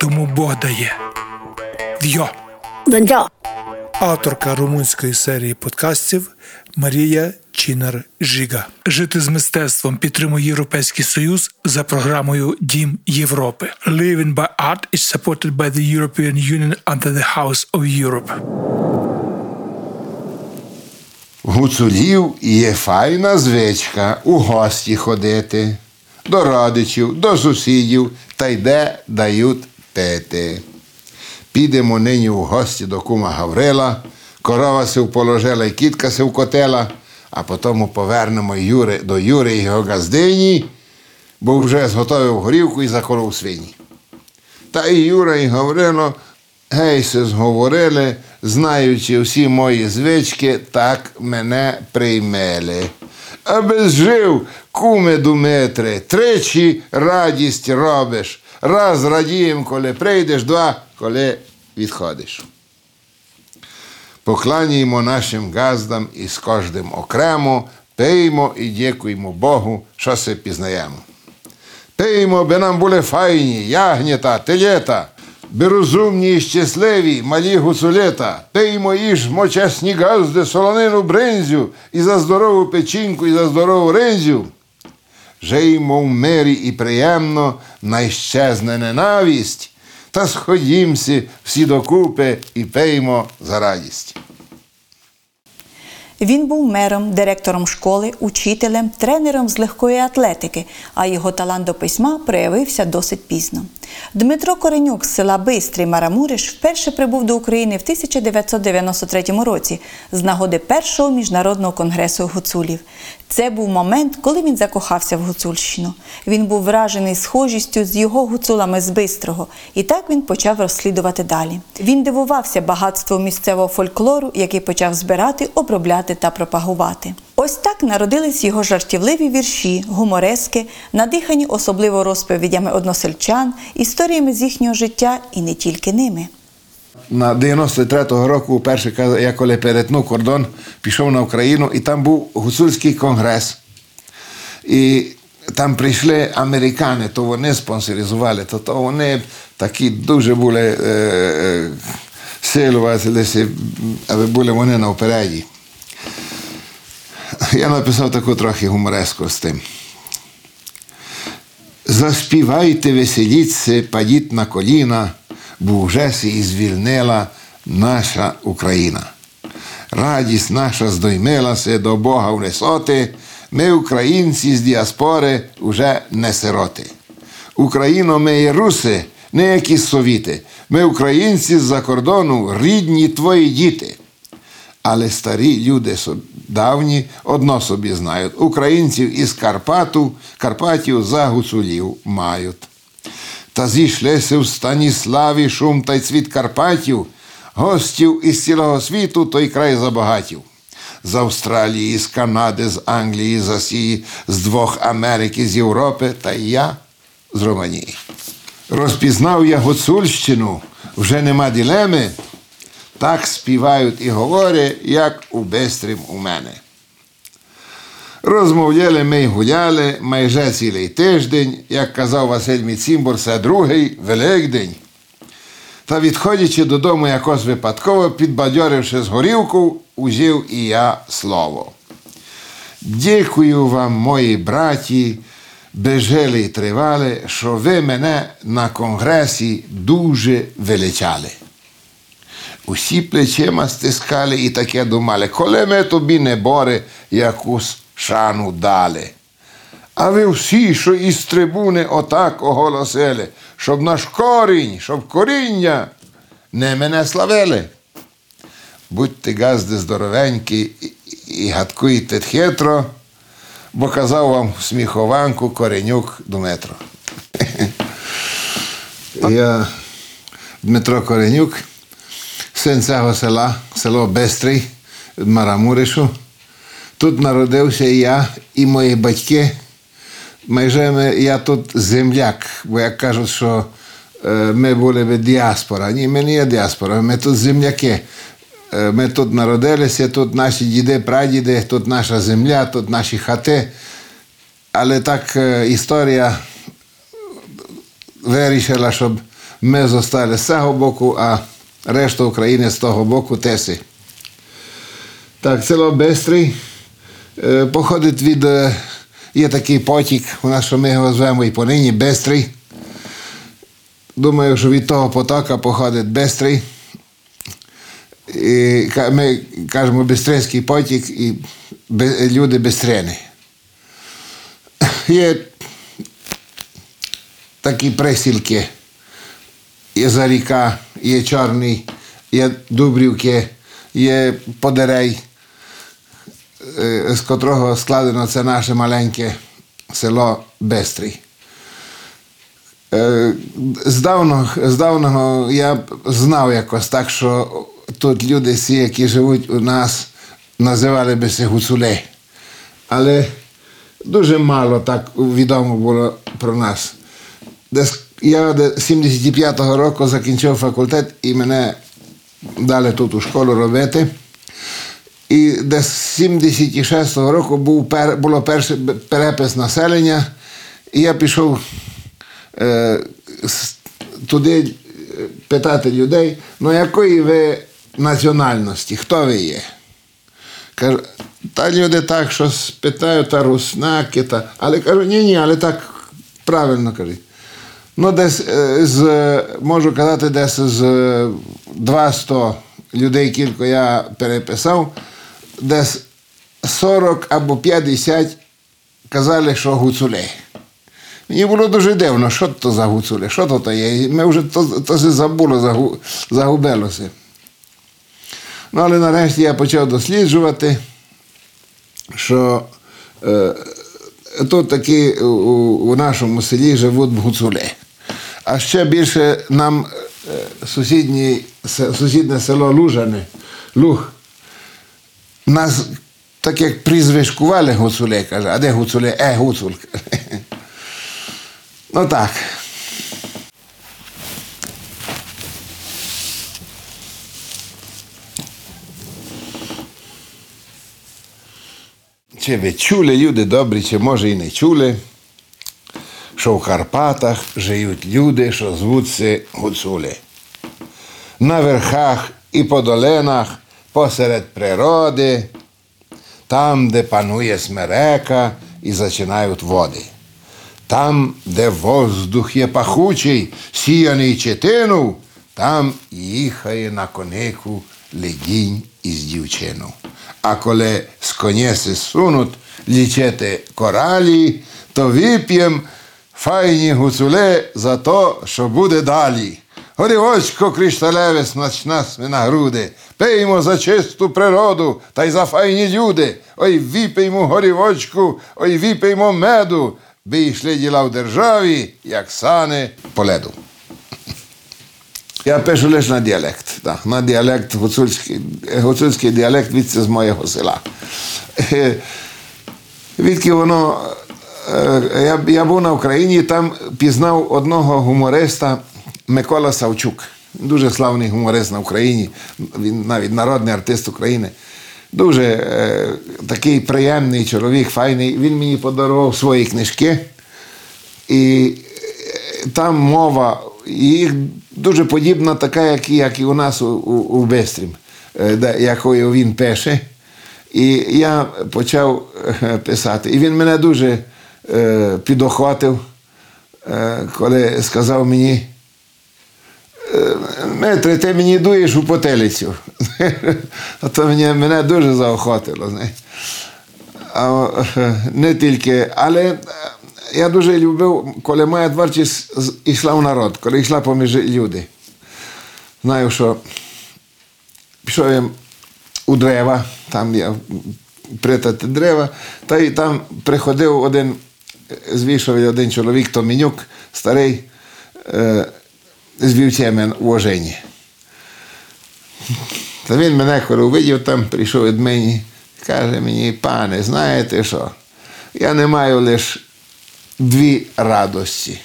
тому Бог дає. Вйо! Донця. Авторка румунської серії подкастів Марія Чінар Жига. Жити з мистецтвом підтримує Європейський Союз за програмою Дім Європи. Living by Art is supported by the European Union under the House of Europe. Гуцулів є файна звичка у гості ходити, до родичів, до сусідів та й де дають пити. Підемо нині в гості до кума Гаврила, корова се положила і кітка се вкотила, а потім повернемо Юри, до Юри і його газдині, бо вже зготовив горівку і заколов свині. Та і Юра, і Гаврило гей се зговорили, знаючи всі мої звички, так мене приймели. Аби жив, куме Думетре, тричі радість робиш. Раз радієм, коли прийдеш, два, коли відходиш. Покланяємо нашим газдам і з кожним окремо, пиймо і дякуємо Богу, що се пізнаємо. Пиймо, би нам були файні, ягнята, телета, би розумні і щасливі, малі гуцулета. Пиймо їж мочесні газди, солонину бринзю, і за здорову печінку, і за здорову ринзю. Жиймо в мирі і приємно, найщезне ненавість, та сходімся всі докупи і пиймо за радість. Він був мером, директором школи, учителем, тренером з легкої атлетики, а його талант до письма проявився досить пізно. Дмитро Коренюк з села Бистрий Марамуриш вперше прибув до України в 1993 році з нагоди першого міжнародного конгресу гуцулів. Це був момент, коли він закохався в Гуцульщину. Він був вражений схожістю з його гуцулами з Бистрого, і так він почав розслідувати далі. Він дивувався багатству місцевого фольклору, який почав збирати, обробляти та пропагувати. Ось так народились його жартівливі вірші, гуморески, надихані особливо розповідями односельчан, історіями з їхнього життя і не тільки ними. На 93-го року, перше, я коли перетнув кордон, пішов на Україну, і там був гуцульський конгрес. І там прийшли американи, то вони спонсоризували, то, то вони такі дуже були е, е, силувалися, аби були вони на опереді. Я написав таку трохи гумореску з тим. Заспівайте, веселіться, падіть на коліна, бо вже і звільнила наша Україна. Радість наша здоймилася до Бога в висоти, ми, українці з діаспори, уже не сироти. Україно, ми є руси, не якісь совіти. Ми, українці з-за кордону, рідні твої діти. Але старі люди давні одно собі знають. Українців із Карпату, Карпатів за гуцулів мають. Та зійшлися в Станіславі шум та й цвіт Карпатів, гостів із цілого світу той край забагатів. З Австралії, з Канади, з Англії, з Асії, з двох Америки, з Європи та я з Романії. Розпізнав я Гуцульщину, вже нема ділеми, так співають і говорять, як у Бестрім у мене. Розмовляли ми й гуляли майже цілий тиждень, як казав Василь Міцімбор, це другий Великдень. Та відходячи додому якось випадково, підбадьоривши з горівку, узів і я слово. Дякую вам, мої браті, бежели й тривали, що ви мене на конгресі дуже величали. Усі плечима стискали і таке думали, коли ми тобі не бори, якусь шану дали. А ви всі, що із трибуни отак оголосили, щоб наш корінь, щоб коріння не мене славили. Будьте газди здоровенькі і, гадкуйте хитро, бо казав вам сміхованку коренюк Думетро. Я Дмитро Коренюк, син цього села, село Бестрий Марамуришу. Тут народився я, і мої батьки. Майже я тут земляк, бо як кажуть, що е, ми були би діаспора. Ні, ми не є діаспора, ми тут земляки. Е, Ми тут народилися, тут наші діди, прадіди, тут наша земля, тут наші хати. Але так е, історія вирішила, щоб ми zostali з цього боку, а решта України з того боку теси. Так, село Бестрий походить від. е, Є такий потік, у нас, що ми його звемо і понині Бестрий. Думаю, що від того потока походить Бестрий. І ми кажемо Бестринський потік і люди Бестрини. Є такі присілки. Є Заріка, є Чорний, є Дубрівки, є Подерей, е, з котрого складено це наше маленьке село Бестрий. Е, Здавно, здавного я знав якось так, що тут люди всі, які живуть у нас, називали би се гуцулей. Але дуже мало так відомо було про нас. Десь я де 75-го року закінчив факультет і мене дали тут у школу робити. І з 76-го року був пер, було перший перепис населення, і я пішов е, туди е, питати людей, ну якої ви національності, хто ви є? Кажу, та люди так, що спитають, та руснаки, та... але кажу, ні, ні, але так правильно кажуть. Ну, десь е, з, можу казати, десь з е, 200 людей, кілько я переписав, десь 40 або 50 казали, що гуцулей. Мені було дуже дивно, що то за гуцуле, що то, то є. Ми вже то, то забуло, загубилося. Ну, але нарешті я почав досліджувати, що е, тут такі у, у нашому селі живуть гуцули. А ще більше нам е, сусідній, се- сусіднє село Лужане, Луг, нас так як прізвишкували гуцуле, каже, а де гуцуле? Е, гуцул. Ну так. Чи ви чули, люди добрі, чи може і не чули, що в Карпатах живуть люди, що звуться гуцули. На верхах і по долинах, посеред природи, там, де панує смерека і зачинають води. Там, де воздух є пахучий, сіяний четину, там їхає на конику легінь із дівчину. А коли з коня се сунуть лічити коралі, то вип'єм файні гуцуле за то, що буде далі. Горівочко кришталеве смачна свина груди, пиймо за чисту природу та й за файні люди. Ой, віпиймо горівочку, ой, віпиймо меду, би йшли діла в державі, як сани по леду. Я пишу лише на діалект. Так, на діалект, гуцульський, гуцульський діалект від з моєго села. Е, Відки воно. е, Я, я був на Україні там пізнав одного гумориста Микола Савчук. Дуже славний гуморист на Україні, він навіть народний артист України. Дуже е, такий приємний чоловік, файний. Він мені подарував свої книжки. І е, там мова їх дуже подібна, така, як, і- як і у нас у, у, Бестрім, е, де- якою він пише. І я почав е, писати. І він мене дуже е, підохватив, е, коли сказав мені. «Е, Метре, ти мені дуєш у потелицю. А то мене, мене дуже заохотило. А, не тільки, але е, я дуже любив, коли моя творчість йшла в народ, коли йшла поміж люди. Знаю, що пішов я у дерева, там я притати дерева, та й там приходив один, звійшов один чоловік, Томінюк, старий, е, з вівцями в ожені. Та він мене коли увидів там, прийшов від мені, каже мені, пане, знаєте що? Я не маю лише дві радості.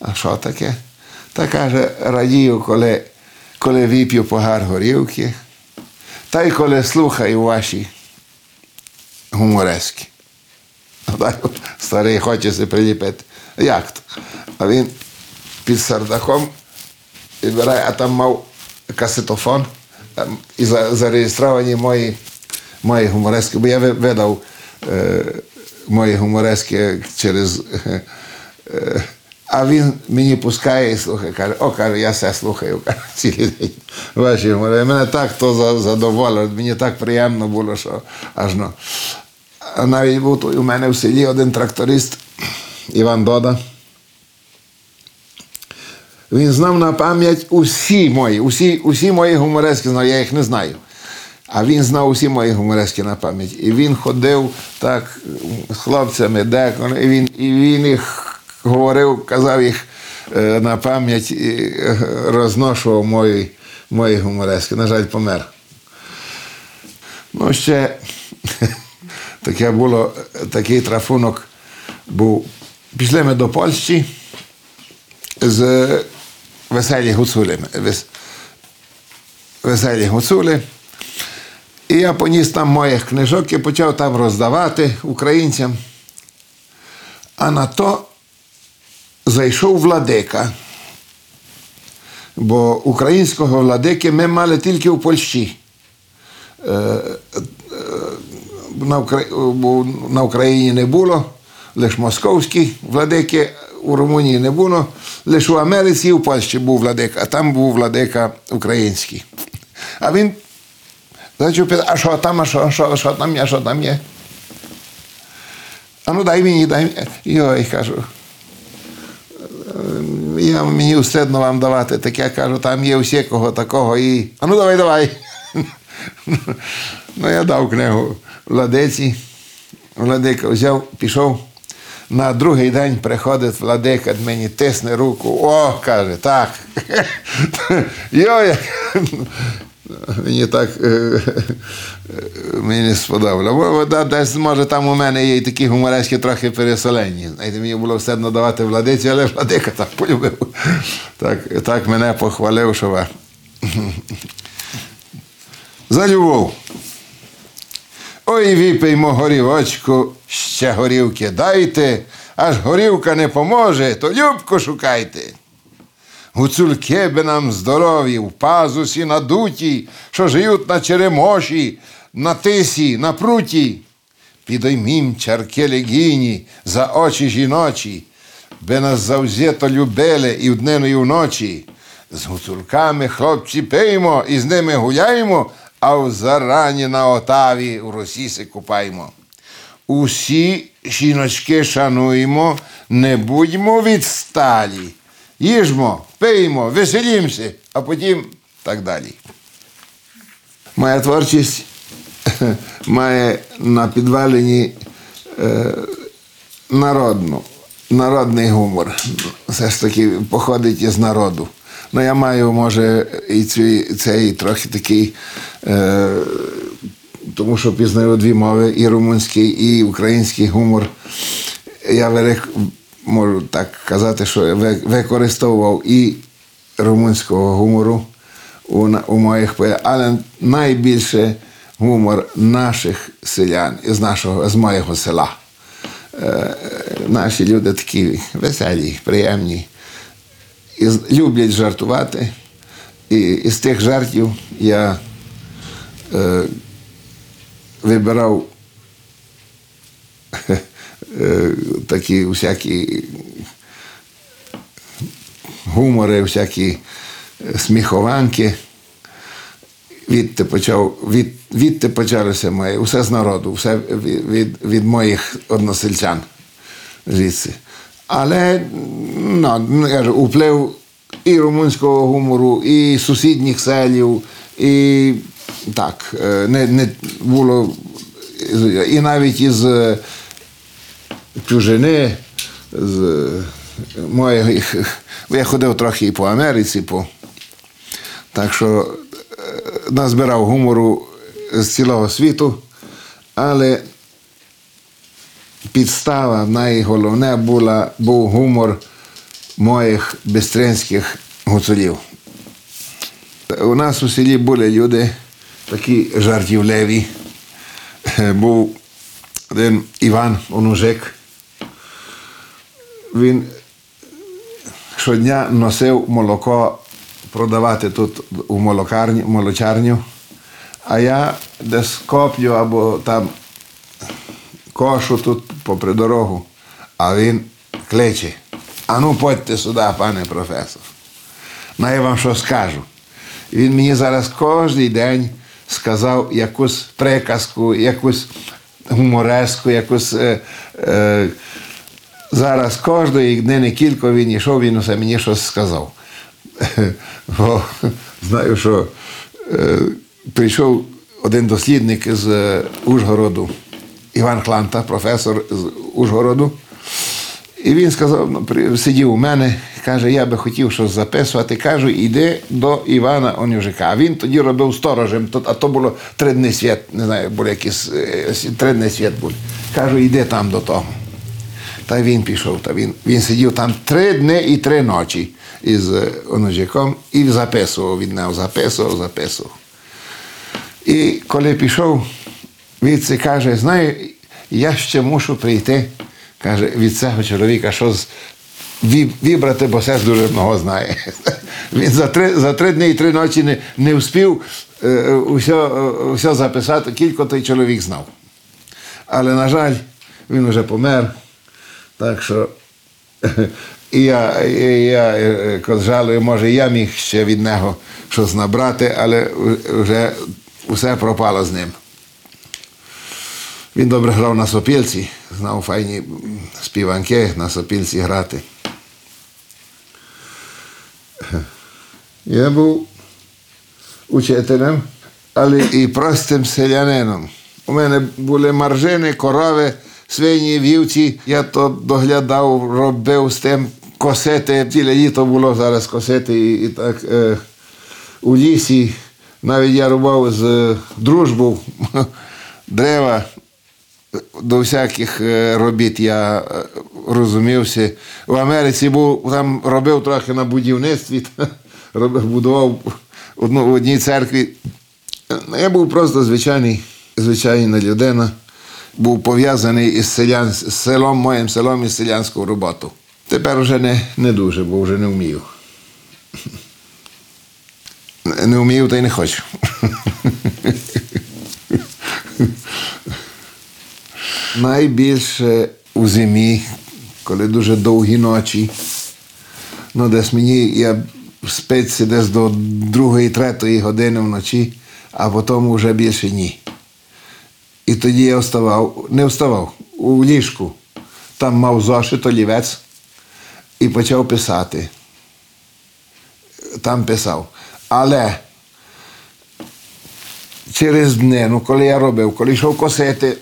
А що таке? Та каже, радію, коли, коли вип'ю погар горілки, та й коли слухаю ваші гуморески. Старий хочеться приліпити. Як то? А він під сардаком відбирає, а там мав касетофон і зареєстровані мої, мої гуморески, бо я ви- видав е, мої гуморески через. Е, е, а він мені пускає і слухає, каже, о, каже, я все слухаю каже, цілий день. Ваші гуморески. Мене так то задоволило, мені так приємно було, що аж ну. А навіть був у мене в селі один тракторист Іван Дода. Він знав на пам'ять усі мої, усі, усі мої гуморески знав, я їх не знаю. А він знав усі мої гуморески на пам'ять. І він ходив так з хлопцями деколи, і він, і він їх говорив, казав їх е, на пам'ять і е, розношував мої, мої гуморески. На жаль, помер. Ну, ще таке було, такий трафунок був. Пішли ми до Польщі з веселі гуцули. Вес- Веселі гуцули. І я поніс там моїх книжок і почав там роздавати українцям. А на то зайшов владика. Бо українського владики ми мали тільки в Польщі. Укра- бо на Україні не було, лише московські владики у Румунії не було, лише у Америці і в Польщі був владика, а там був владика український. А він почав питати, а що там, а що, що, що там є, що там є? А ну дай мені, дай мені. Йой, кажу. Я мені встидно вам давати таке, кажу, там є всякого такого і. А ну давай, давай. ну, я дав книгу владиці. Владика взяв, пішов. На другий день приходить владика, мені тисне руку. О, каже, так. Мені так е, е, мені сподобало. Десь, може, там у мене є такі гуморески трохи переселені. Знаєте, мені було все одно давати владиці, але владика так полюбив. Так, так мене похвалив, що. За любов. Ой, віпиймо горівочку, ще горівки дайте, аж горівка не поможе, то любку шукайте. Гуцульки би нам здорові, в пазусі надуті, що живуть на черемоші, на тисі, на пруті. Підоймім чарки легіні за очі жіночі, би нас завзято любили і вднину, і вночі. З гуцулками хлопці пиймо і з ними гуляємо, а в зарані на отаві у росіси купаємо. Усі жіночки шануємо, не будьмо відсталі. Їжмо, пиймо, веселімося, а потім так далі. Моя творчість має на підвалині е, народну, народний гумор. Все ж таки походить із народу. Ну, я маю, може, і цей, цей трохи такий, е, тому що пізнаю дві мови, і румунський, і український гумор. Я велик, можу так казати, що використовував і румунського гумору у, у моїх поездах, але найбільше гумор наших селян із нашого, з моєго села. Е, наші люди такі веселі, приємні, і люблять жартувати. І із тих жартів я е, вибирав е, такі всякі гумори, всякі е, сміхованки. Відти почав, від, відти почалося моє, все з народу, все від, від, моїх односельчан звідси. Але ну, ж, вплив і румунського гумору, і сусідніх селів, і так, не, не було. І навіть із чужини, з моїх. Я ходив трохи і по Америці, по, так що назбирав гумору з цілого світу, але підстава найголовне була, був гумор моїх бестринських гуцулів. У нас у селі були люди такі жартівливі. Е, Був один Іван Онужик. Він щодня носив молоко продавати тут у молокарні, молочарню, а я десь коплю або там кошу тут попри дорогу, а він кличе. А ну подьте сюди, пане професор. Ну, я вам що скажу. Він мені зараз кожен день сказав якусь приказку, якусь гумореску, якусь. Е, е, зараз кожної днини кілька він йшов, він усе мені щось сказав. Бо знаю, що е, прийшов один дослідник з Ужгороду, Іван Хланта, професор з Ужгороду. І він сказав, ну, сидів у мене, каже, я би хотів щось записувати. Кажу, іди до Івана Онюжика. А він тоді робив сторожем, а то було три дні світ, не знаю, були якісь е, сі- три дні світ був. Кажу, іди там до того. Та він пішов, та він, він сидів там три дні і три ночі із е, Онуджиком і записував нього, записував, записував. І коли пішов, він це каже, знає, я ще мушу прийти, каже, від цього чоловіка щось ві- вибрати, бо все дуже много знає. Він за три, за три дні і три ночі не, не встиг е, усе, е, усе записати, кілько той чоловік знав. Але, на жаль, він вже помер. Так що і я, і я е, жалую, може, я міг ще від нього щось набрати, але вже все пропало з ним. Він добре грав на сопілці, знав файні співанки на сопілці грати. Я був учителем, але і простим селянином. У мене були маржини, корови, свині, вівці. Я то доглядав, робив з тим косити. Ціле літо було зараз косити і, і так е, у лісі. Навіть я рубав з е, дружбу дерева. До всяких е, робіт я е, розумівся. В Америці був, там робив трохи на будівництві, будував одну, в одній церкві. Я був просто звичайний, звичайна людина. Був пов'язаний із селян, з селом, моїм селом із селянською роботою. Тепер вже не, не дуже, бо вже не вмію. Не вмію та й не хочу. Найбільше у зимі, коли дуже довгі ночі. Ну, десь мені я спиться десь до другої, третьої години вночі, а потім вже більше ні. І тоді я вставав, не вставав у ліжку. Там мав зошит олівець і почав писати. Там писав. Але через днину, коли я робив, коли йшов косити,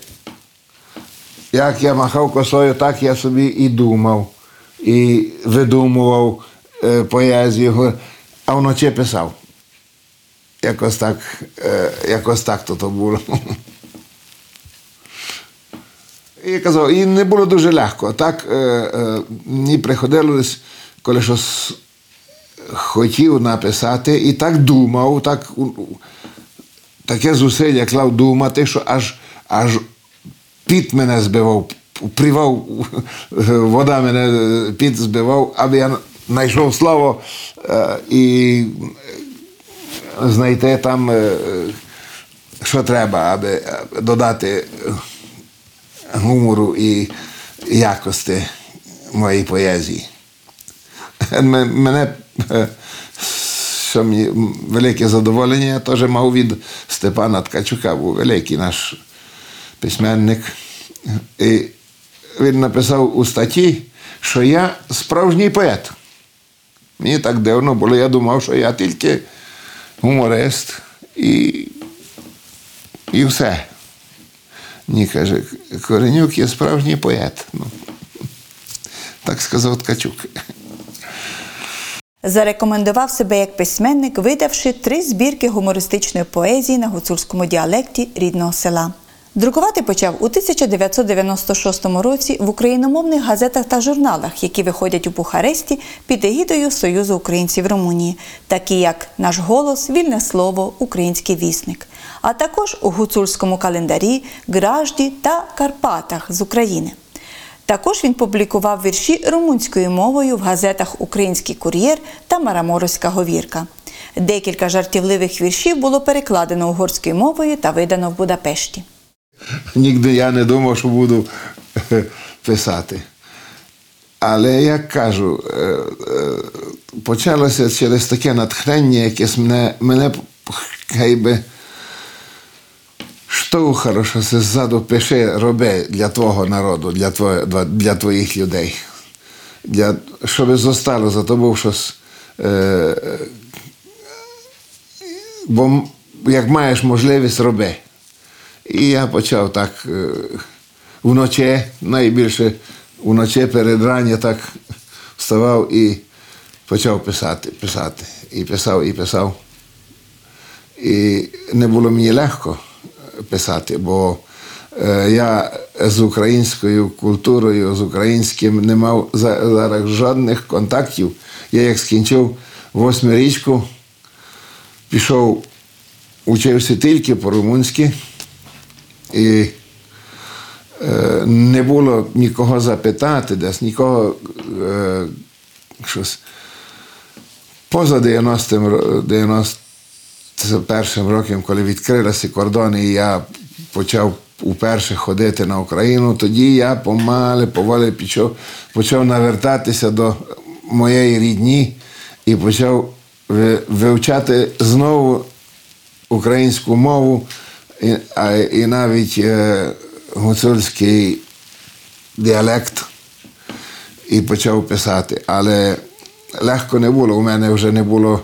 як я махав косою, так я собі і думав, і видумував е, поезію, а вночі писав. Якось так, е, якось так то, то було. І казав, і не було дуже легко. Так е, мені приходилось, коли щось хотів написати, і так думав, так, таке зусилля клав думати, що аж, аж піт мене збивав, привав, вода мене піт збивав, аби я знайшов слово е, і знайти там, що треба, аби додати гумору і якості моєї поезії. Мене, що мені велике задоволення, я теж мав від Степана Ткачука, був великий наш письменник. І він написав у статті, що я справжній поет. Мені так дивно було, я думав, що я тільки гуморист і, і все. Ні, каже, Коренюк є справжній поет. Ну, Так сказав Ткачук. Зарекомендував себе як письменник, видавши три збірки гумористичної поезії на гуцульському діалекті рідного села. Друкувати почав у 1996 році в україномовних газетах та журналах, які виходять у Бухаресті під егідою Союзу українців Румунії, такі як Наш голос, Вільне слово, Український вісник, а також у гуцульському календарі, Гражді та Карпатах з України. Також він публікував вірші румунською мовою в газетах Український кур'єр та Мараморська говірка. Декілька жартівливих віршів було перекладено угорською мовою та видано в Будапешті. Нігде я не думав, що буду писати. Але як кажу, е, е, почалося через таке натхнення, якесь мене, мене хай би штовхало, що це ззаду пиши, роби для твого народу, для, твоє, для твоїх людей. Для, щоб зостало за тобою щось. Е, бо як маєш можливість, роби. І я почав так е, вночі, найбільше вночі перед рання так вставав і почав писати, писати. І писав, і писав. І не було мені легко писати, бо е, я з українською культурою, з українським не мав зараз жодних контактів. Я як скінчив восьмирічку, пішов, учився тільки по-румунськи. І е, не було нікого запитати, десь нікого е, щось. Поза 90-м, 91 роком, коли відкрилися кордони, і я почав уперше ходити на Україну, тоді я помале, поволі почав, почав навертатися до моєї рідні і почав вивчати знову українську мову і, і навіть е, гуцульський діалект і почав писати. Але легко не було. У мене вже не було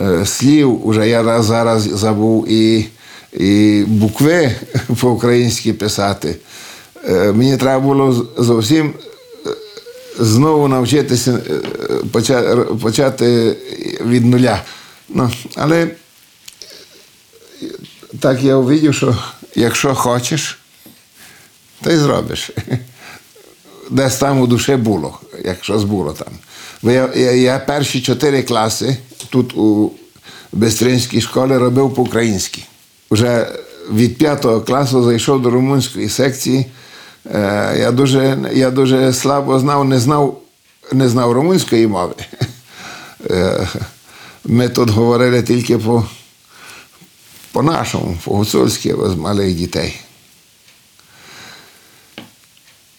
е, слів, вже я раз зараз забув і, і букви по-українськи писати. Е, мені треба було зовсім е, знову навчитися е, почати, почати від нуля. Ну, але так я увидів, що якщо хочеш, то й зробиш. Десь там у душі було, якщо було там. Бо я, я, я перші чотири класи тут у Бестринській школі робив по-українськи. Уже від п'ятого класу зайшов до румунської секції. Е, я, дуже, я дуже слабо знав, не знав, не знав румунської мови. Е, ми тут говорили тільки по, по-нашому, по-гуцульськи з малих дітей.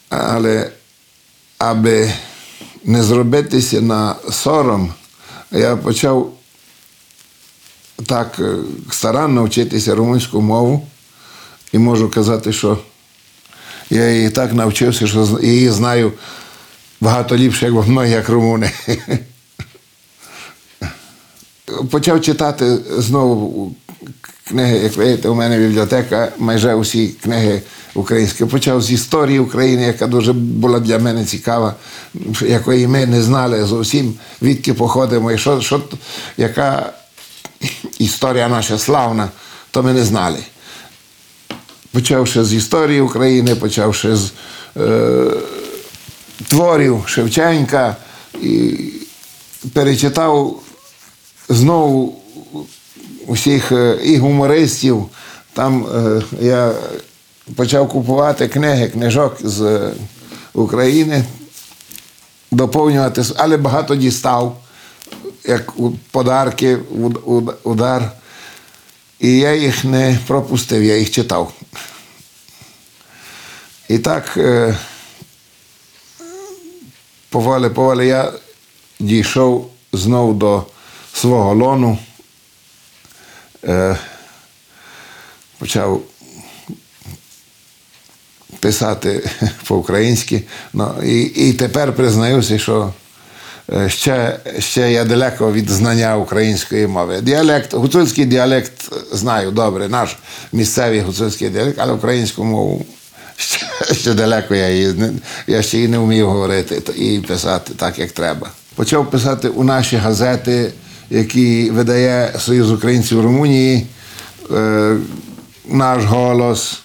Але аби не зробитися на сором, я почав так е, старанно вчитися румунську мову і можу казати, що я її так навчився, що її знаю багато ліпше, як многі, як румуни. Почав читати знову книги, як видите, у мене бібліотека, майже усі книги українські. Почав з історії України, яка дуже була для мене цікава, якої ми не знали зовсім, відки походимо, і що, що, яка історія наша славна, то ми не знали. Почавши з історії України, почавши з е, творів Шевченка, і перечитав знову усіх е, і гумористів. Там е, я почав купувати книги, книжок з е, України, доповнювати, але багато дістав, як подарки, уд- уд- удар. І я їх не пропустив, я їх читав. І так, поволі, поволі я дійшов знову до свого лону, е, почав писати по-українськи. Ну, і, і тепер признаюся, що е, ще, ще я далеко від знання української мови. Діалект, гуцульський діалект знаю добре, наш місцевий гуцульський діалект, але українську мову ще, ще далеко я її я ще й не вмів говорити і писати так, як треба. Почав писати у наші газети, які видає Союз українців Румунії, е, наш голос,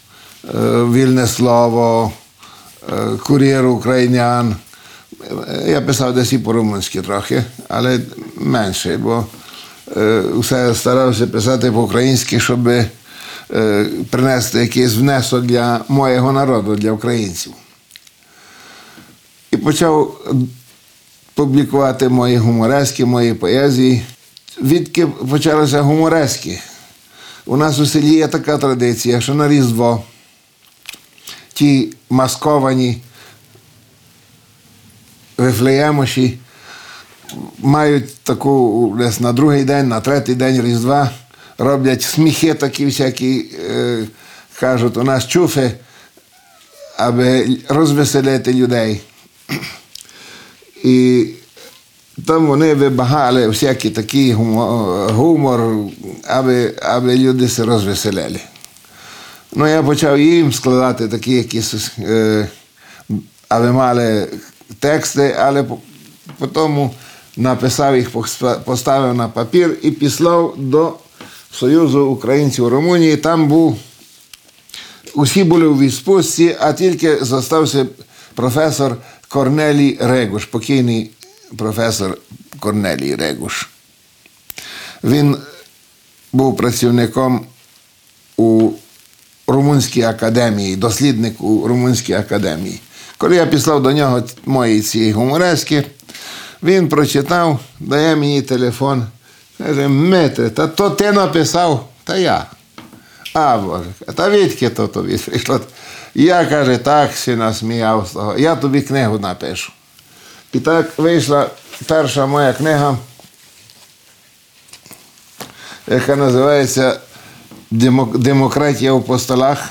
е, Вільне слово, е, Кур'єр Українян. Я писав десь і по-румунськи трохи, але менше, бо все старався писати по-українськи, щоб принести якийсь внесок для моєго народу, для українців. І почав публікувати мої гуморески, мої поезії. Відки почалося гуморески. У нас у селі є така традиція, що на Різдво ті масковані вифлеємоші мають таку десь на другий день, на третій день Різдва роблять сміхи такі всякі, е, кажуть, у нас чуфи, аби розвеселити людей. І там вони вибагали всякий такий гумор, аби, аби люди се розвеселили. Ну, я почав їм складати такі якісь, е, аби мали тексти, але по- потім написав їх, поставив на папір і післав до Союзу українців Румунії. Там був усі були у відпустці, а тільки зостався професор Корнелій Регуш, покійний професор Корнелій Регуш. Він був працівником у Румунській академії, дослідник у Румунській академії. Коли я післав до нього мої ці гуморески, він прочитав, дає мені телефон, каже, Митре, та то ти написав, та я. А, Боже, та відки то тобі прийшло? Я каже, так си насміяв з того. Я тобі книгу напишу. І так вийшла перша моя книга, яка називається Демократія у постолах,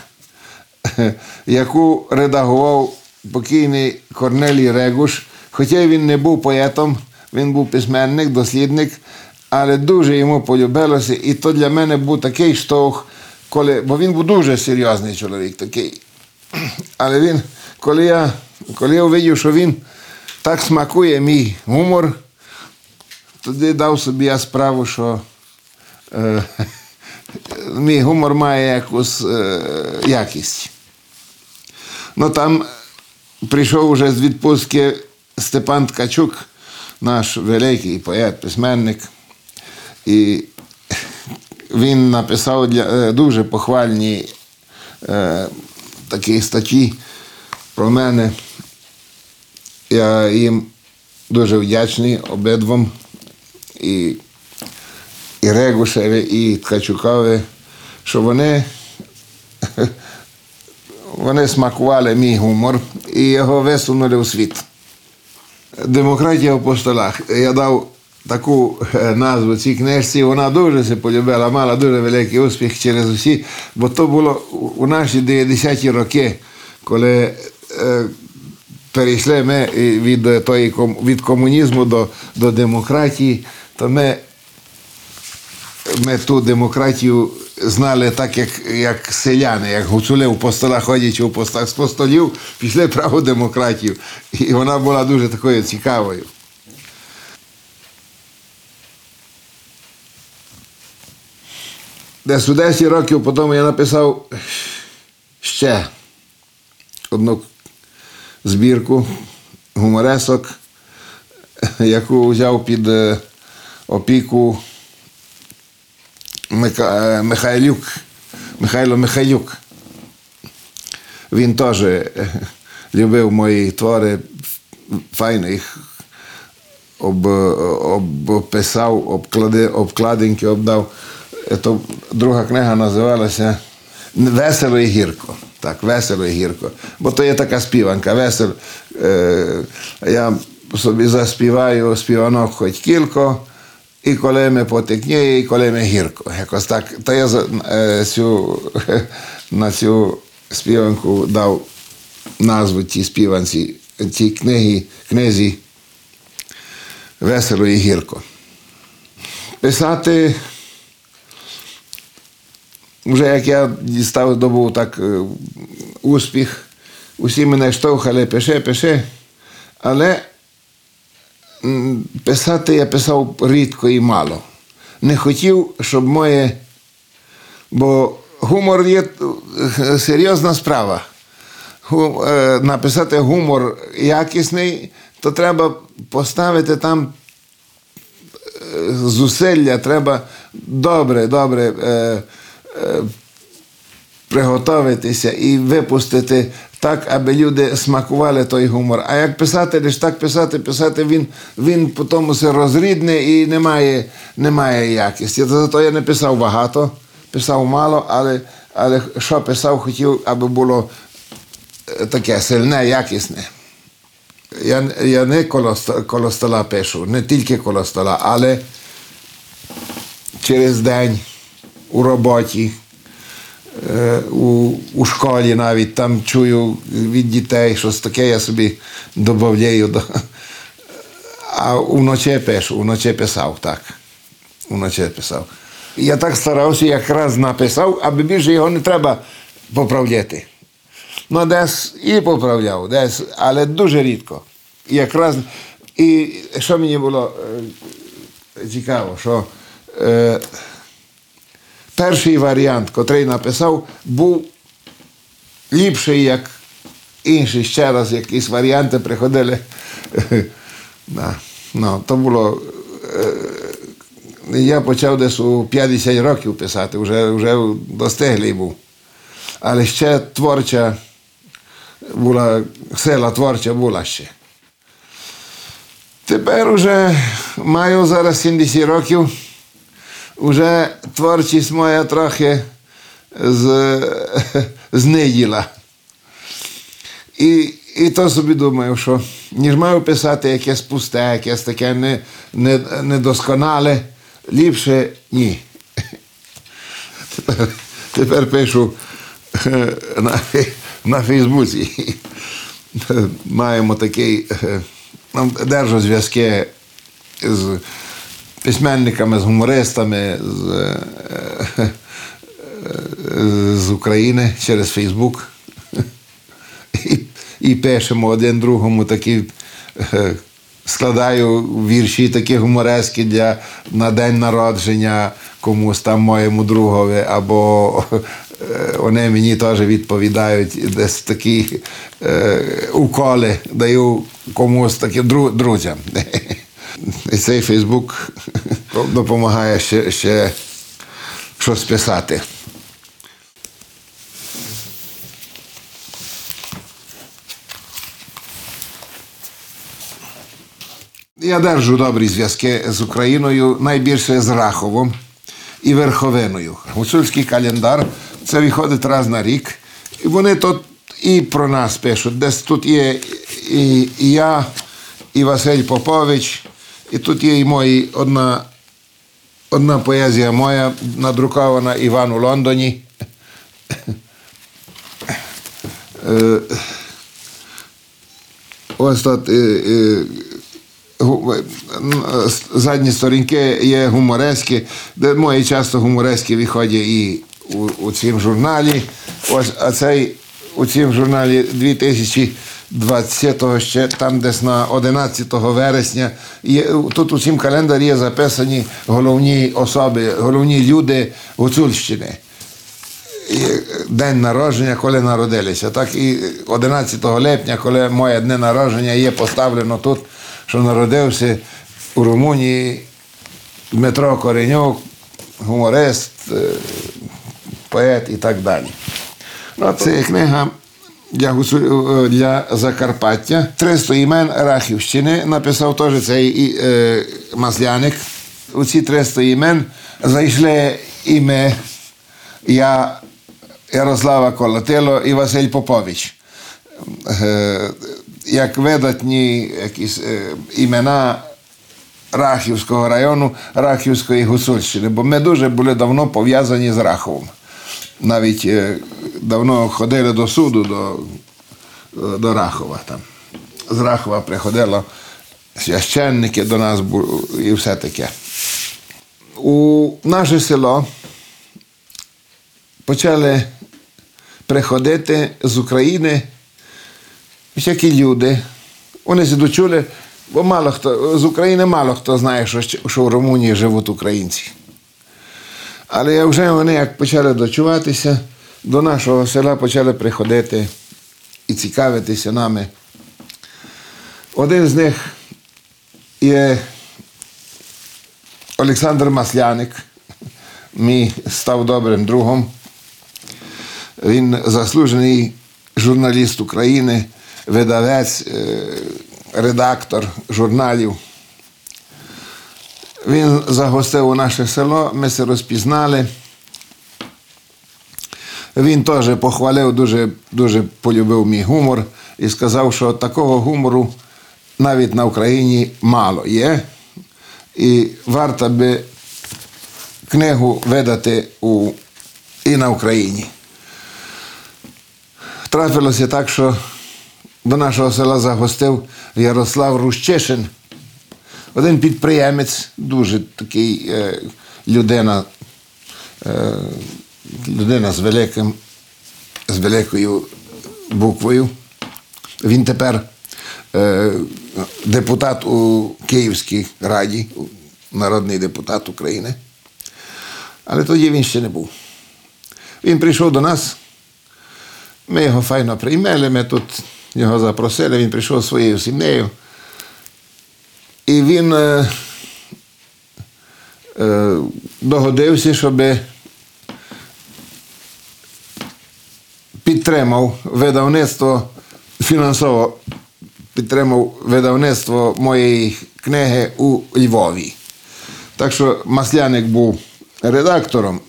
яку редагував покійний Корнелій Регуш. Хоча він не був поетом, він був письменник, дослідник, але дуже йому полюбилося. І то для мене був такий штовх, коли, бо він був дуже серйозний чоловік такий. Але він, коли я, коли я увидів, що він так смакує мій гумор, тоді дав собі я справу, що е, мій гумор має якусь е, якість. Ну там прийшов уже з відпустки Степан Ткачук, наш великий поет, письменник. І він написав для, дуже похвальні е, такі статті про мене. Я їм дуже вдячний обидвом. І, і Регушеві, і Ткачукові, що вони, вони смакували мій гумор і його висунули у світ. Демократія в постолах. Я дав таку е, назву цій книжці. Вона дуже се полюбила, мала дуже великий успіх через усі, бо то було у- наші 90-ті роки, коли е, перейшли ми від, тої, від комунізму до, до демократії, то ми ми ту демократію знали так, як, як селяни, як гуцули в постолах, ходячи у постах з постолів, пішли праву демократію. І вона була дуже такою цікавою. Десь у 10 років потім я написав ще одну збірку гуморесок, яку взяв під е, опіку е, Михайлюк, Михайло Михайлюк. Він теж е, любив мої твори, файно їх об, обписав, обклади, обкладинки обдав. То друга книга називалася Весело і гірко. Так, весело і гірко. Бо то є така співанка. Весел. Я собі заспіваю співанок хоч кілько, і коли ми потекніє, і коли ми гірко. Якось так. То я цю, на цю співанку дав назву тій співанці, цій книгі, книзі Весело і гірко. Писати, вже як я дістав, добув так е, успіх, усі мене штовхали, пиши, пиши. Але писати я писав рідко і мало. Не хотів, щоб моє. Бо гумор є е, серйозна справа. Е, Написати гумор якісний, то треба поставити там зусилля, треба добре, добре приготуватися і випустити так, аби люди смакували той гумор. А як писати, лише так писати, писати, він, він потім все розрідне і немає, немає якості. Зато я не писав багато, писав мало, але, але що писав, хотів, аби було е, таке сильне, якісне. Я, я не коло, коло стола пишу, не тільки коло стола, але через день у роботі, е, у, у школі навіть там чую від дітей, щось таке я собі додаю. До... А вночі пишу, вночі писав так. Вночі писав. Я так старався, якраз написав, аби більше його не треба поправляти. Ну, десь і поправляв, десь, але дуже рідко. Якраз, і що мені було е, цікаво, що е, перший варіант, котрий написав, був ліпший, як інший. Ще раз якісь варіанти приходили. Да. Ну, то було. е, Я почав десь у 50 років писати, вже, вже достиглий був. Але ще творча була, сила творча була ще. Тепер уже маю зараз 70 років, вже творчість моя трохи з, зниділа. І, і то собі думаю, що ніж маю писати якесь пусте, якесь таке не, не, недосконале, ліпше ні. Тепер, тепер пишу на, на Фейсбуці. Маємо такий, держу зв'язки з письменниками, з гумористами з, е, з України через Фейсбук. І, і пишемо один другому такі. е, Складаю вірші такі гуморески для на день народження комусь там моєму другові, або е, вони мені теж відповідають десь такі е, уколи даю комусь таким друзям. І цей Фейсбук допомагає ще, ще щось писати. Я держу добрі зв'язки з Україною, найбільше з Раховом і Верховиною. Гуцульський календар це виходить раз на рік. І вони тут і про нас пишуть. Десь тут є і, я, і Василь Попович, і тут є і мої одна, одна поезія моя, надрукована Іван у Лондоні. Е, Ось тут е, е, задні сторінки є гуморески, де мої часто гуморески виходять і у, у цьому журналі. Ось, а цей у цьому журналі 2020 ще там десь на 11 вересня. Є, тут у цьому календарі є записані головні особи, головні люди Гуцульщини день народження, коли народилися. Так і 11 липня, коли моє дне народження є поставлено тут, що народився у Румунії Дмитро Коренюк, гуморист, е, поет і так далі. Ну, це книга для, е, для Закарпаття. 300 імен Рахівщини написав теж цей е, Масляник. У ці 300 імен зайшли і я, Ярослава Колотило і Василь Попович. Е, Як видатні якісь е, імена Рахівського району, Рахівської Гуцульщини, бо ми дуже були давно пов'язані з Раховом. Навіть е, давно ходили до суду до, до Рахова. Там. З Рахова приходило священники до нас і все таке. У наше село почали приходити з України всякі люди. Вони дочули, бо мало хто з України мало хто знає, що, що в Румунії живуть українці. Але вже вони як почали дочуватися, до нашого села почали приходити і цікавитися нами. Один з них є Олександр Масляник, мій став добрим другом. Він заслужений журналіст України, видавець, е, редактор журналів. Він загостив у наше село, ми се розпізнали. Він теж похвалив, дуже, дуже полюбив мій гумор і сказав, що такого гумору навіть на Україні мало є. І варто би книгу видати у, і на Україні. Трапилося так, що до нашого села загостив Ярослав Рущишин, один підприємець, дуже такий е, людина, е, людина з великим, з великою буквою. Він тепер е, депутат у Київській раді, народний депутат України. Але тоді він ще не був. Він прийшов до нас, ми його файно приймали, ми тут його запросили, він прийшов своєю сім'єю. І він е, е, догодився, щоб підтримав видавництво, фінансово підтримав видавництво моєї книги у Львові. Так що Масляник був редактором,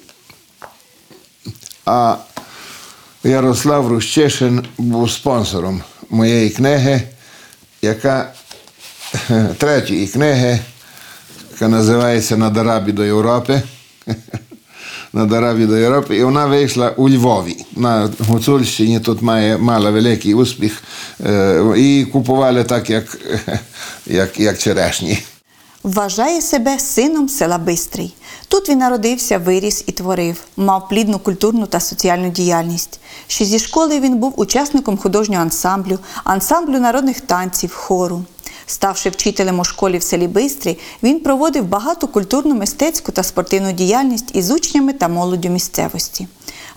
а Ярослав Рущишин був спонсором моєї книги, яка третьої книги, яка називається На дорабі до Європи. На дорабі до Європи. І вона вийшла у Львові. На Гуцульщині тут має мала великий успіх. Е, І купували так, як, як, як черешні. Вважає себе сином села Бистрий. Тут він народився, виріс і творив, мав плідну культурну та соціальну діяльність. Ще зі школи він був учасником художнього ансамблю, ансамблю народних танців, хору. Ставши вчителем у школі в селі Бистрий, він проводив багату культурну, мистецьку та спортивну діяльність із учнями та молоддю місцевості.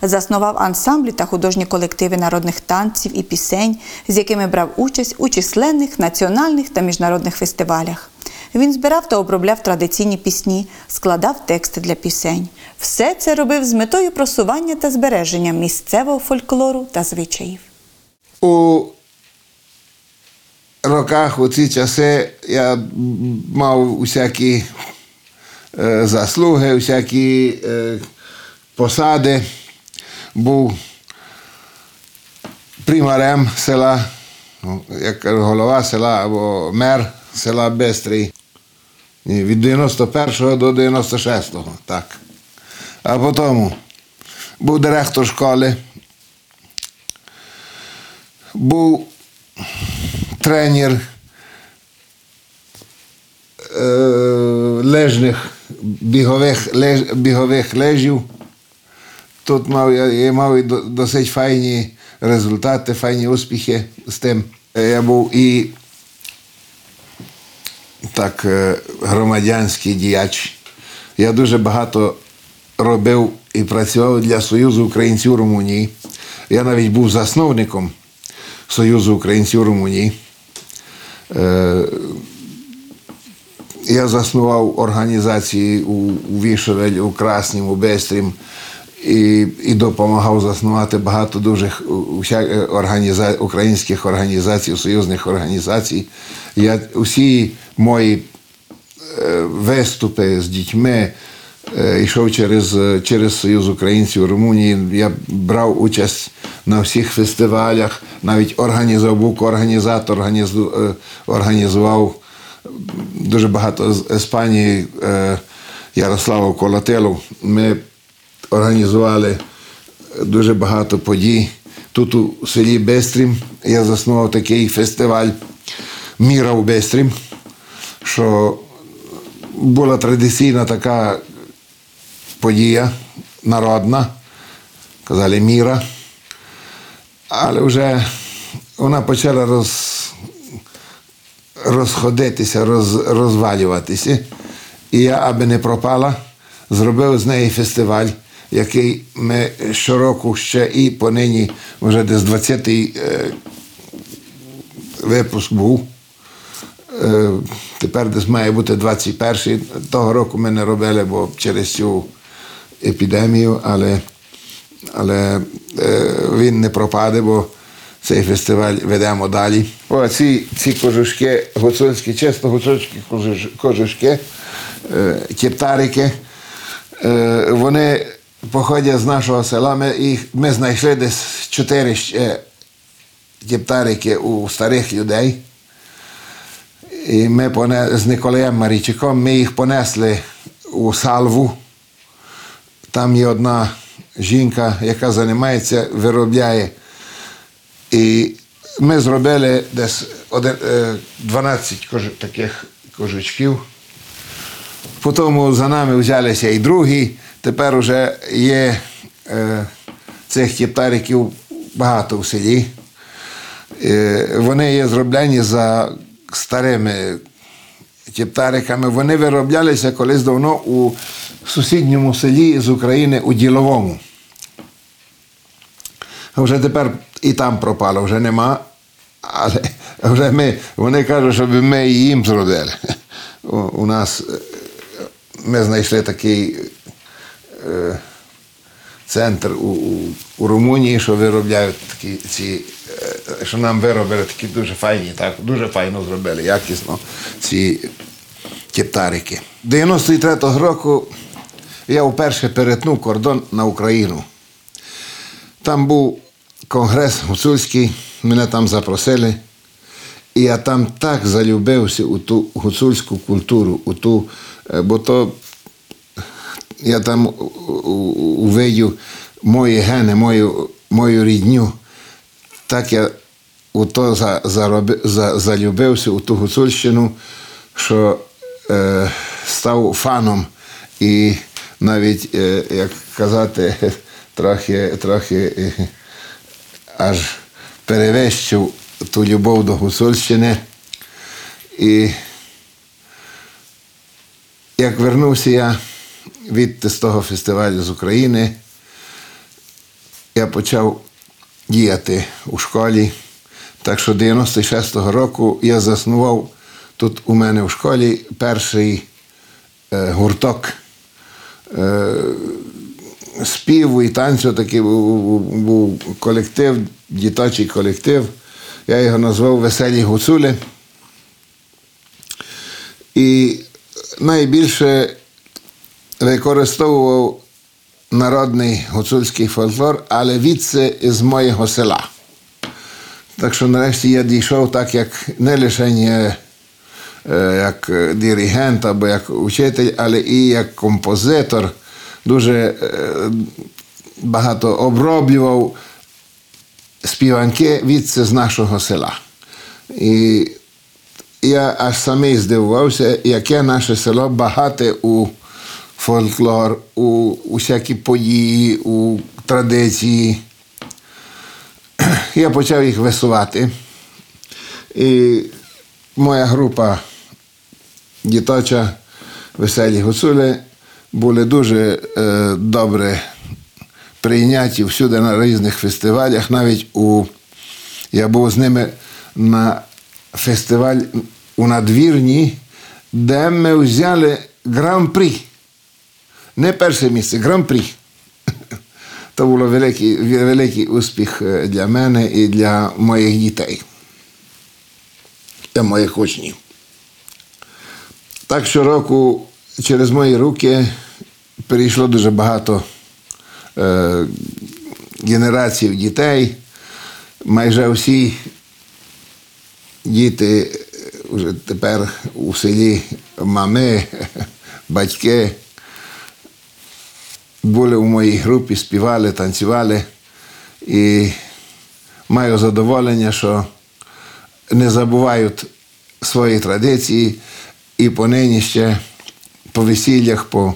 Заснував ансамблі та художні колективи народних танців і пісень, з якими брав участь у численних національних та міжнародних фестивалях. Він збирав та обробляв традиційні пісні, складав тексти для пісень. Все це робив з метою просування та збереження місцевого фольклору та звичаїв. У роках, у ці часи, я мав усякі е, заслуги, усякі е, посади, був примарем села, ну, як голова села або мер села Бестрий. Ні, Від 91-го до 96-го, так. А потім був директор школи, був тренер е, лежних бігових, леж, бігових лежів. Тут мав, я, я мав досить файні результати, файні успіхи з тим. Е, Я був і так, е, громадянський діяч. Я дуже багато робив і працював для Союзу українців Румунії. Я навіть був засновником Союзу українців Румунії. Е, Я заснував організації у, Вішевелі, у Краснім, у Бестрім і, і допомагав заснувати багато дуже е, організа, українських організацій, союзних організацій. Я, усі мої е, виступи з дітьми йшов через, е, через Союз українців Румунії. Я брав участь на всіх фестивалях, навіть організував, був організатор, е, організував дуже багато з Іспанії е, Ярославу Колотелу. Ми організували дуже багато подій. Тут у селі Бестрім я заснував такий фестиваль Міра у Бестрім, що була традиційна така подія народна, казали міра. Але вже вона почала роз, розходитися, роз, розвалюватися. І я, аби не пропала, зробив з неї фестиваль, який ми щороку ще і понині вже десь 20-й е, випуск був. Е, тепер десь має бути 21-й. Того року ми не робили, бо через цю епідемію, але, але він не пропаде, бо цей фестиваль ведемо далі. О, ці, ці кожушки, гуцульські, чисто гуцульські кожушки, кептарики, вони походять з нашого села. Ми, їх, ми знайшли десь чотири ще кептарики у старих людей. І ми поне, з Николаєм Марійчиком ми їх понесли у салву. Там є одна жінка, яка займається, виробляє. І ми зробили десь е, 12 таких кожучків. Потім за нами взялися і другі. Тепер вже є е, цих кептариків багато в селі. Е, Вони є зроблені за старими кептариками. Вони вироблялися колись давно у сусідньому селі з України у Діловому. Вже тепер і там пропало, вже нема. Але вже ми, вони кажуть, щоб ми і їм зробили. У, у нас е, ми знайшли такий е, центр у, у, у Румунії, що виробляють такі ці, е, що нам виробили такі дуже файні, так, дуже файно зробили, якісно ці кептарики. 93-го року я вперше перетнув кордон на Україну. Там був конгрес гуцульський, мене там запросили. І я там так залюбився у ту гуцульську культуру, у ту, е, бо то я там увидів мої гени, мою, мою рідню. Так я у то за, зароби, за, залюбився у ту гуцульщину, що е, став фаном і навіть, е, як казати, трохи, трохи е, аж перевищив ту любов до гуцульщини. І як вернувся я від з фестивалю з України, я почав діяти у школі. Так що 96-го року я заснував тут у мене в школі перший е, гурток е, співу і танцю, такий був, був- колектив, діточий колектив. Я його назвав Веселі гуцули. І найбільше використовував народний гуцульський фольклор, але відси з моєго села. Так що нарешті я дійшов так, як не лише е, як е, диригент або як учитель, але і як композитор. Дуже е, багато оброблював співанки відси з нашого села. І я аж самий здивувався, яке наше село багате у фольклор, у усякі події, у традиції. Я почав їх висувати. І моя група діточа веселі гуцули були дуже е, добре прийняті всюди на різних фестивалях. Навіть у я був з ними на фестиваль у надвірні, де ми взяли гран-прі. Не перше місце, гран-прі. То було великий, великий успіх е, для мене і для моїх дітей, для моїх учнів. Так щороку через мої руки перейшло дуже багато е, генерацій дітей. Майже всі діти вже тепер у селі мами, батьки були у моїй групі, співали, танцювали. І маю задоволення, що не забувають свої традиції і понині ще по весіллях, по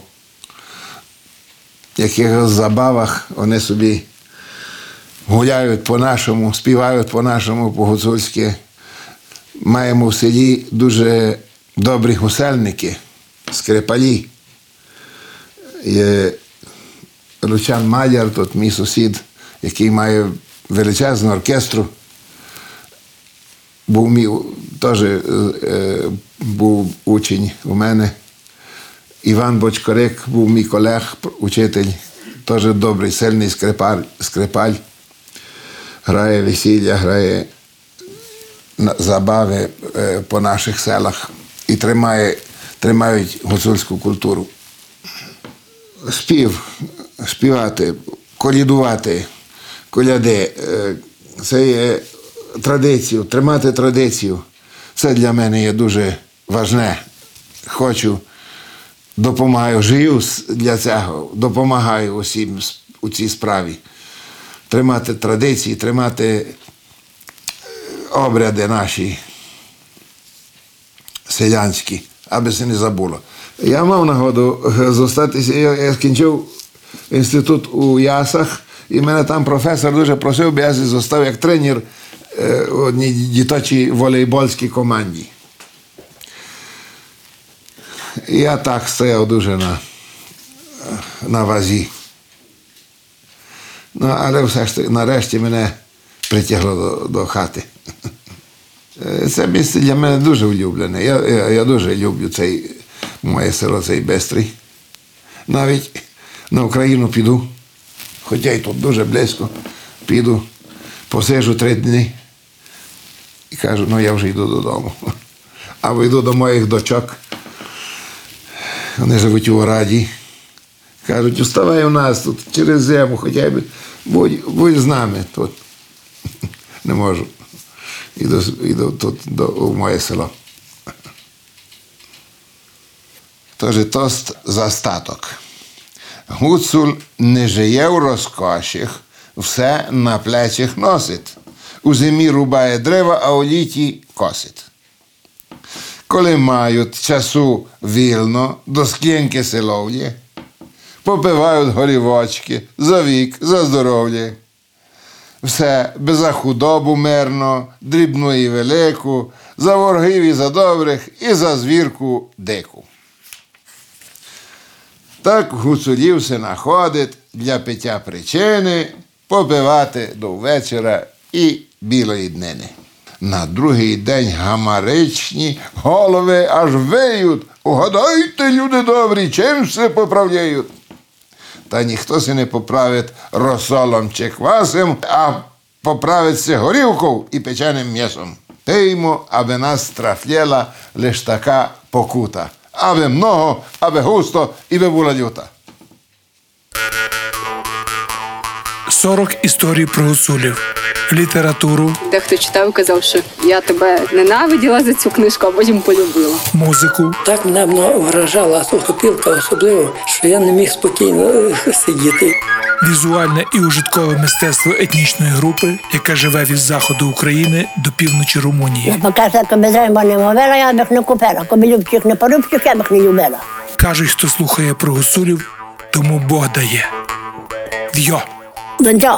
якихось забавах вони собі гуляють по-нашому, співають по-нашому, по-гуцульськи. Маємо в селі дуже добрі гусельники, скрипалі. Лучан Мадяр, тут мій сусід, який має величезну оркестру. Був мій теж був учень у мене. Іван Бочкорик був мій колег, учитель, теж добрий, сильний скрипаль, скрипаль. Грає весілля, грає забави по наших селах і тримає, тримають гуцульську культуру. Спів, співати, колядувати, коляди. е, Це є традицію, тримати традицію. Це для мене є дуже важне. Хочу, допомагаю, с- для цього, допомагаю усім у цій справі. Тримати традиції, тримати е, обряди наші селянські, аби це не забуло. Я мав нагоду е, зостатися, я скінчив інститут у Ясах, і мене там професор дуже просив, би я зостав як тренер в одній діточій волейбольській команді. Я так стояв дуже на, на вазі. Ну, але все ж таки, нарешті мене притягло до, до хати. Це місце для мене дуже улюблене. Я, я, я дуже люблю цей, моє село, цей Бестрий. Навіть на Україну піду, хоча й тут дуже близько, піду, посижу три дні і кажу, ну я вже йду додому. Або йду до моїх дочок. Вони живуть у Раді. Кажуть, уставай у нас тут через зиму, хоча б будь, будь з нами тут. Не можу. Іду, іду тут до, у моє село. Тож тост за статок. Гуцул не жиє в розкошах, все на плечах носить. У зимі рубає дерева, а у літі косить. Коли мають часу вільно до скінки силов'я, попивають горівочки за вік, за здоров'я. Все би за худобу мирно, дрібну і велику, за ворогів і за добрих, і за звірку дику. Так гуцулів все находить для пиття причини попивати до вечора і білої днини. На другий день гамаричні голови аж виють. Угадайте, люди добрі, чим все поправляють. Та ніхто се не поправить розсолом чи квасом, а поправиться горілкою і печеним м'ясом. Теймо, аби нас трафляла лиш така покута. Аби много, аби густо і би була люта. 40 історій про гуцулів, літературу, Дехто читав казав, що я тебе ненавиділа за цю книжку, а потім полюбила. музику, Так мене вражала сухопілка особливо, що я не міг спокійно е, сидіти. візуальне і ужиткове мистецтво етнічної групи, яка живе від заходу України до півночі Румунії. Покаже, коли треба не мовила, я б їх не купила. Коли любчих не порубчих, я б їх не любила. Кажуть, хто слухає про гуцулів, тому Бог дає. В'йо! Донця.